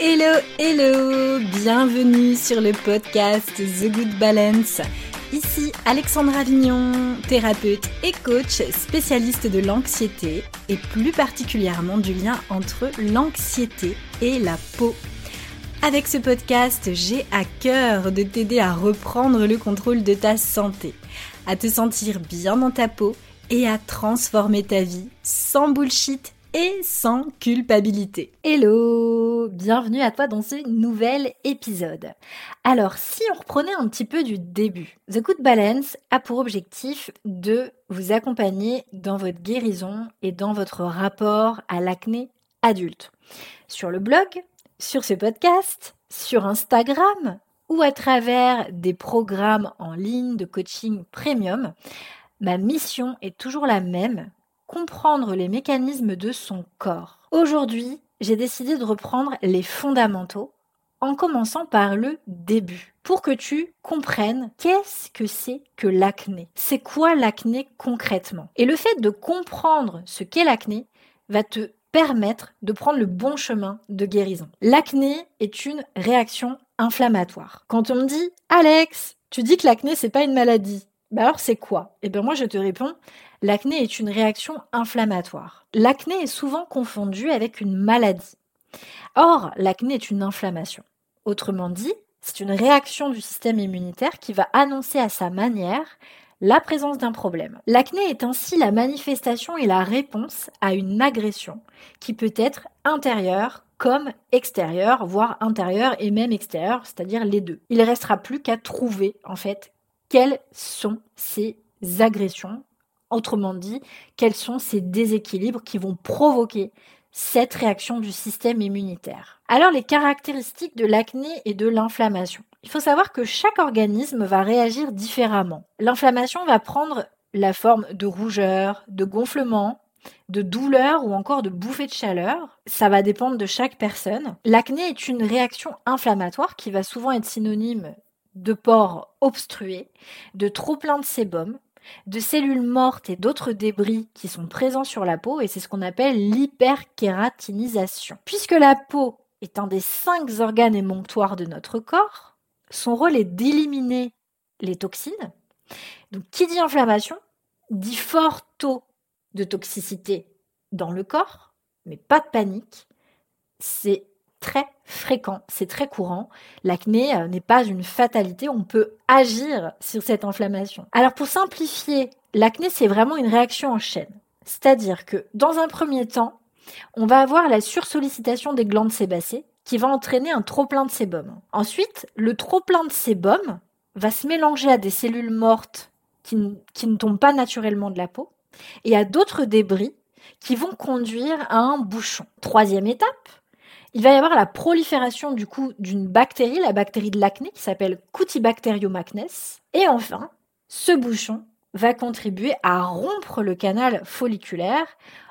Hello, hello, bienvenue sur le podcast The Good Balance. Ici Alexandra Avignon, thérapeute et coach spécialiste de l'anxiété et plus particulièrement du lien entre l'anxiété et la peau. Avec ce podcast, j'ai à cœur de t'aider à reprendre le contrôle de ta santé, à te sentir bien dans ta peau et à transformer ta vie sans bullshit et sans culpabilité. Hello Bienvenue à toi dans ce nouvel épisode. Alors, si on reprenait un petit peu du début, The Good Balance a pour objectif de vous accompagner dans votre guérison et dans votre rapport à l'acné adulte. Sur le blog, sur ce podcast, sur Instagram ou à travers des programmes en ligne de coaching premium, ma mission est toujours la même, comprendre les mécanismes de son corps. Aujourd'hui, j'ai décidé de reprendre les fondamentaux en commençant par le début pour que tu comprennes qu'est-ce que c'est que l'acné. C'est quoi l'acné concrètement? Et le fait de comprendre ce qu'est l'acné va te permettre de prendre le bon chemin de guérison. L'acné est une réaction inflammatoire. Quand on me dit Alex, tu dis que l'acné c'est pas une maladie. Bah alors c'est quoi? Eh bien moi je te réponds, l'acné est une réaction inflammatoire. L'acné est souvent confondu avec une maladie. Or, l'acné est une inflammation. Autrement dit, c'est une réaction du système immunitaire qui va annoncer à sa manière la présence d'un problème. L'acné est ainsi la manifestation et la réponse à une agression qui peut être intérieure comme extérieure, voire intérieure et même extérieure, c'est-à-dire les deux. Il ne restera plus qu'à trouver en fait quelles sont ces agressions, autrement dit, quels sont ces déséquilibres qui vont provoquer cette réaction du système immunitaire? Alors les caractéristiques de l'acné et de l'inflammation. Il faut savoir que chaque organisme va réagir différemment. L'inflammation va prendre la forme de rougeur, de gonflement, de douleur ou encore de bouffée de chaleur. Ça va dépendre de chaque personne. L'acné est une réaction inflammatoire qui va souvent être synonyme de pores obstrués, de trop plein de sébum, de cellules mortes et d'autres débris qui sont présents sur la peau, et c'est ce qu'on appelle l'hyperkératinisation. Puisque la peau est un des cinq organes émonctoires de notre corps, son rôle est d'éliminer les toxines. Donc, qui dit inflammation dit fort taux de toxicité dans le corps, mais pas de panique. C'est très fréquent, c'est très courant. L'acné euh, n'est pas une fatalité, on peut agir sur cette inflammation. Alors pour simplifier, l'acné c'est vraiment une réaction en chaîne. C'est-à-dire que dans un premier temps, on va avoir la sursollicitation des glandes sébacées qui va entraîner un trop-plein de sébum. Ensuite, le trop-plein de sébum va se mélanger à des cellules mortes qui, qui ne tombent pas naturellement de la peau et à d'autres débris qui vont conduire à un bouchon. Troisième étape, il va y avoir la prolifération du coup d'une bactérie, la bactérie de l'acné qui s'appelle Cutibacterium acnes. Et enfin, ce bouchon va contribuer à rompre le canal folliculaire.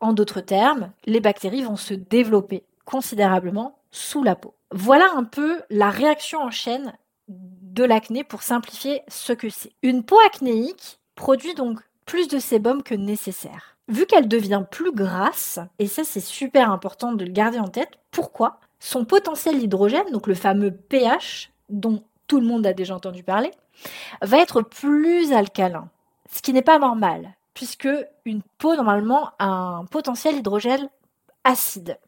En d'autres termes, les bactéries vont se développer considérablement sous la peau. Voilà un peu la réaction en chaîne de l'acné pour simplifier ce que c'est. Une peau acnéique produit donc plus de sébum que nécessaire vu qu'elle devient plus grasse, et ça c'est super important de le garder en tête, pourquoi? Son potentiel d'hydrogène, donc le fameux pH dont tout le monde a déjà entendu parler, va être plus alcalin, ce qui n'est pas normal, puisque une peau normalement a un potentiel d'hydrogène acide.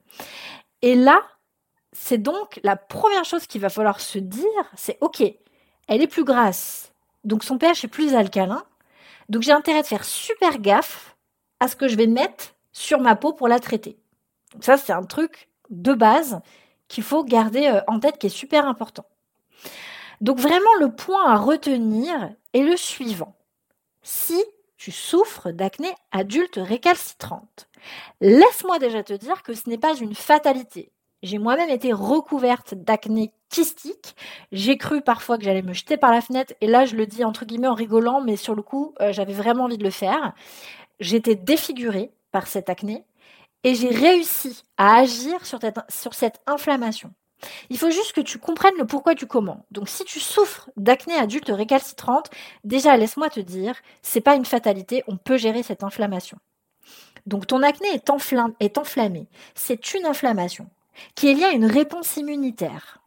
Et là, c'est donc la première chose qu'il va falloir se dire, c'est ok, elle est plus grasse, donc son pH est plus alcalin, donc j'ai intérêt de faire super gaffe à ce que je vais mettre sur ma peau pour la traiter. ça, c'est un truc de base qu'il faut garder euh, en tête qui est super important. Donc vraiment, le point à retenir est le suivant. Si tu souffres d'acné adulte récalcitrante, laisse-moi déjà te dire que ce n'est pas une fatalité. J'ai moi-même été recouverte d'acné kystique. J'ai cru parfois que j'allais me jeter par la fenêtre, et là je le dis entre guillemets en rigolant, mais sur le coup, euh, j'avais vraiment envie de le faire j'étais défigurée par cette acné et j'ai réussi à agir sur, cette inflammation. Il faut juste que tu comprennes le pourquoi du comment. Donc, si tu souffres d'acné adulte récalcitrante, déjà, laisse-moi te dire, c'est pas une fatalité, on peut gérer cette inflammation. Donc, ton acné est, enflammé. C'est une inflammation. qui est liée à une réponse immunitaire,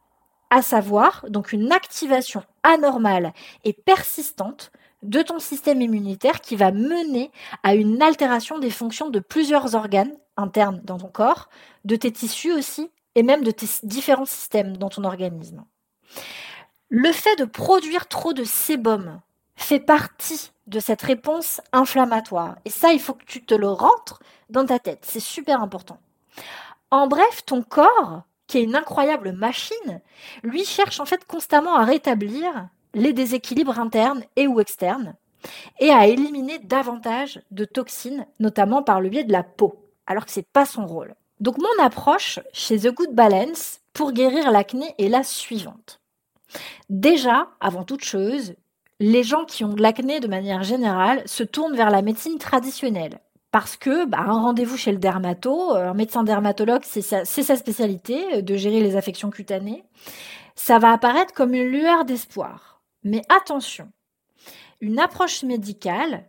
à savoir donc une activation anormale et persistante de ton système immunitaire qui va mener à une altération des fonctions de plusieurs organes internes dans ton corps, de tes tissus aussi, et même de tes différents systèmes dans ton organisme. Le fait de produire trop de sébum fait partie de cette réponse inflammatoire. Et ça, il faut que tu te le rentres dans ta tête. C'est super important. En bref, ton corps, qui est une incroyable machine, lui cherche en fait constamment à rétablir les déséquilibres internes et ou externes et à éliminer davantage de toxines, notamment par le biais de la peau, alors que c'est pas son rôle. Donc mon approche chez The Good Balance pour guérir l'acné est la suivante. Déjà, avant toute chose, les gens qui ont de l'acné de manière générale se tournent vers la médecine traditionnelle. Parce que bah, un rendez-vous chez le dermato, euh, un médecin dermatologue, c'est sa, sa, spécialité euh, de gérer les affections cutanées. Ça va apparaître comme une lueur d'espoir. Mais attention, une approche médicale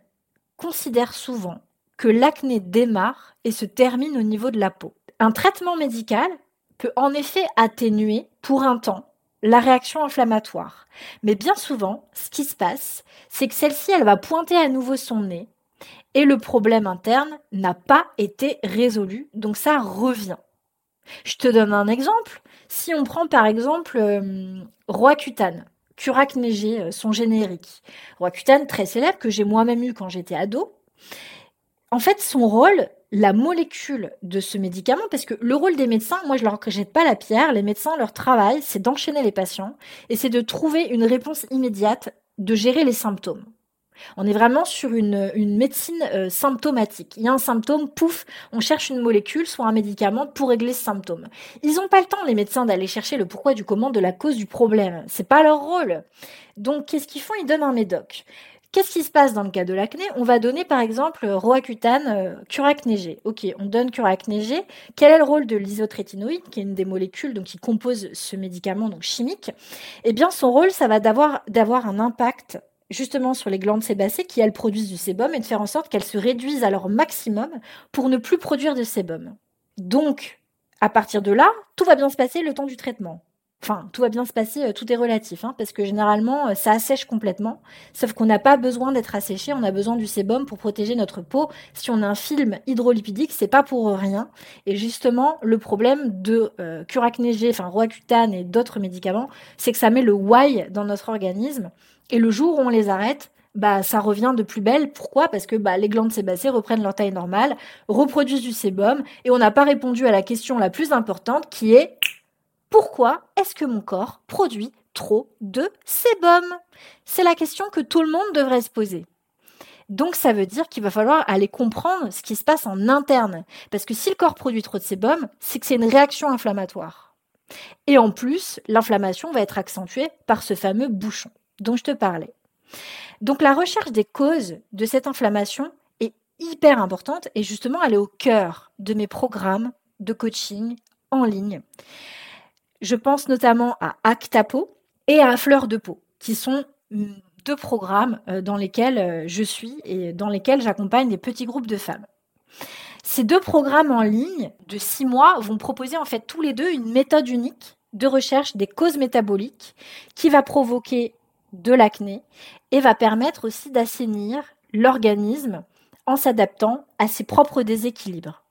considère souvent que l'acné démarre et se termine au niveau de la peau. Un traitement médical peut en effet atténuer pour un temps la réaction inflammatoire. Mais bien souvent, ce qui se passe, c'est que celle-ci, elle va pointer à nouveau son nez et le problème interne n'a pas été résolu, donc ça revient. Je te donne un exemple. Si on prend par exemple euh, Roi Curac Neigé, euh, son générique. Roi Cutane, très célèbre, que j'ai moi-même eu quand j'étais ado. En fait, son rôle, la molécule de ce médicament, parce que le rôle des médecins, moi je leur jette pas la pierre, les médecins, leur travail, c'est d'enchaîner les patients et c'est de trouver une réponse immédiate, de gérer les symptômes. On est vraiment sur une, médecine euh, symptomatique. Il y a un symptôme, pouf, on cherche une molécule, soit un médicament pour régler ce symptôme. Ils n'ont pas le temps, les médecins, d'aller chercher le pourquoi du comment de la cause du problème. C'est pas leur rôle. Donc, qu'est-ce qu'ils font? Ils donnent un médoc. Qu'est-ce qui se passe dans le cas de l'acné? On va donner par exemple Roaccutane, euh. Ok, on donne Curac Neigé. Quel est le rôle de l'isotrétinoïde, qui est une des molécules qui compose ce médicament donc chimique? Eh bien, son rôle, ça va d'avoir un impact justement sur les glandes sébacées qui, elles, produisent du sébum et de faire en sorte qu'elles se réduisent à leur maximum pour ne plus produire de sébum. Donc, à partir de là, tout va bien se passer le temps du traitement. Enfin, tout va bien se passer, euh, tout est relatif, hein, parce que généralement, euh, ça assèche complètement. Sauf qu'on n'a pas besoin d'être asséché, on a besoin du sébum pour protéger notre peau. Si on a un film hydrolipidique, c'est pas pour rien. Et justement, le problème de euh, Curacnégé, enfin Roaccutane et d'autres médicaments, c'est que ça met le Y dans notre organisme. Et le jour où on les arrête, bah ça revient de plus belle. Pourquoi? Parce que bah, les glandes sébacées reprennent leur taille normale, reproduisent du sébum, et on n'a pas répondu à la question la plus importante qui est pourquoi est-ce que mon corps produit trop de sébum? C'est la question que tout le monde devrait se poser. Donc ça veut dire qu'il va falloir aller comprendre ce qui se passe en interne. Parce que si le corps produit trop de sébum, c'est que c'est une réaction inflammatoire. Et en plus, l'inflammation va être accentuée par ce fameux bouchon dont je te parlais. Donc la recherche des causes de cette inflammation est hyper importante et justement elle est au cœur de mes programmes de coaching en ligne. Je pense notamment à Actapo et à Fleur de peau, qui sont deux programmes euh, dans lesquels euh, je suis et dans lesquels j'accompagne des petits groupes de femmes. Ces deux programmes en ligne de six mois vont proposer en fait tous les deux une méthode unique de recherche des causes métaboliques qui va provoquer de l'acné et va permettre aussi d'assainir l'organisme en s'adaptant à ses propres déséquilibres.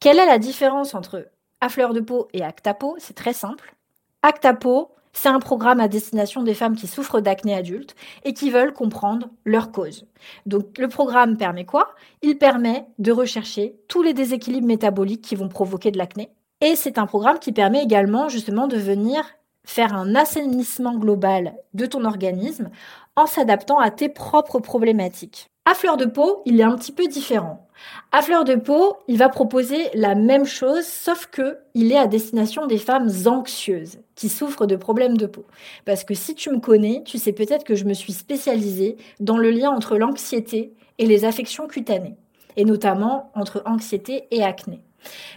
Quelle est la différence entre à fleur de peau et Actapo, c'est très simple. Actapo, c'est un programme à destination des femmes qui souffrent d'acné adulte et qui veulent comprendre leur cause. Donc le programme permet quoi? Il permet de rechercher tous les déséquilibres métaboliques qui vont provoquer de l'acné. Et c'est un programme qui permet également justement de venir faire un assainissement global de ton organisme en s'adaptant à tes propres problématiques. À fleur de peau, il est un petit peu différent. À fleur de peau, il va proposer la même chose, sauf que il est à destination des femmes anxieuses qui souffrent de problèmes de peau. Parce que si tu me connais, tu sais peut-être que je me suis spécialisée dans le lien entre l'anxiété et les affections cutanées, et notamment entre anxiété et acné.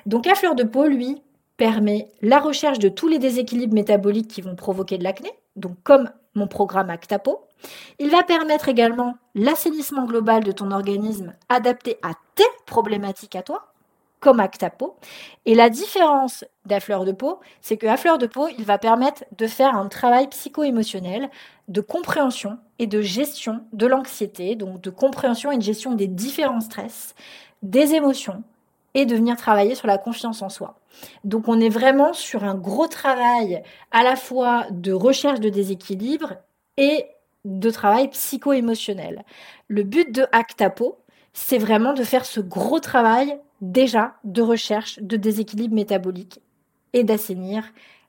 Donc à fleur de peau, lui, permet la recherche de tous les déséquilibres métaboliques qui vont provoquer de l'acné, donc comme mon programme Actapo. Il va permettre également l'assainissement global de ton organisme adapté à tes problématiques à toi. comme Actapo. Et la différence d'A Fleur de Peau, c'est que de Peau, il va permettre de faire un travail psycho-émotionnel de compréhension et de gestion de l'anxiété, donc de compréhension et de gestion des différents stress, des émotions, et de venir travailler sur la confiance en soi. Donc on est vraiment sur un gros travail à la fois de recherche de déséquilibre et de travail psycho-émotionnel. Le but de Actapo, c'est vraiment de faire ce gros travail déjà de recherche de déséquilibre métabolique et d'assainir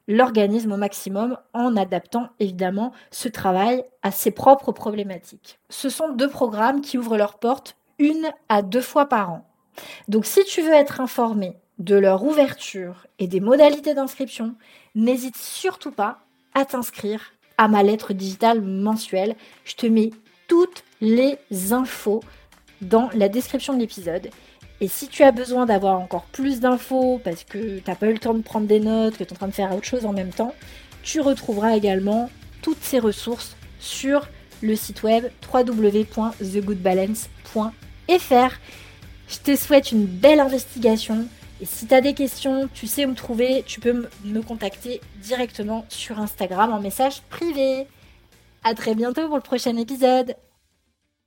l'organisme au maximum en adaptant évidemment ce travail à ses propres problématiques. Ce sont deux programmes qui ouvrent leurs portes une à deux fois par an. Donc si tu veux être informé de leur ouverture et des modalités d'inscription, n'hésite surtout pas à t'inscrire à ma lettre digitale mensuelle. Je te mets toutes les infos dans la description de l'épisode. Et si tu as besoin d'avoir encore plus d'infos parce que tu n'as pas eu le temps de prendre des notes, que tu es en train de faire autre chose en même temps, tu retrouveras également toutes ces ressources sur le site web www.thegoodbalance.fr. Je te souhaite une belle investigation. Et si tu as des questions, tu sais où me trouver, tu peux me contacter directement sur Instagram en message privé. À très bientôt pour le prochain épisode.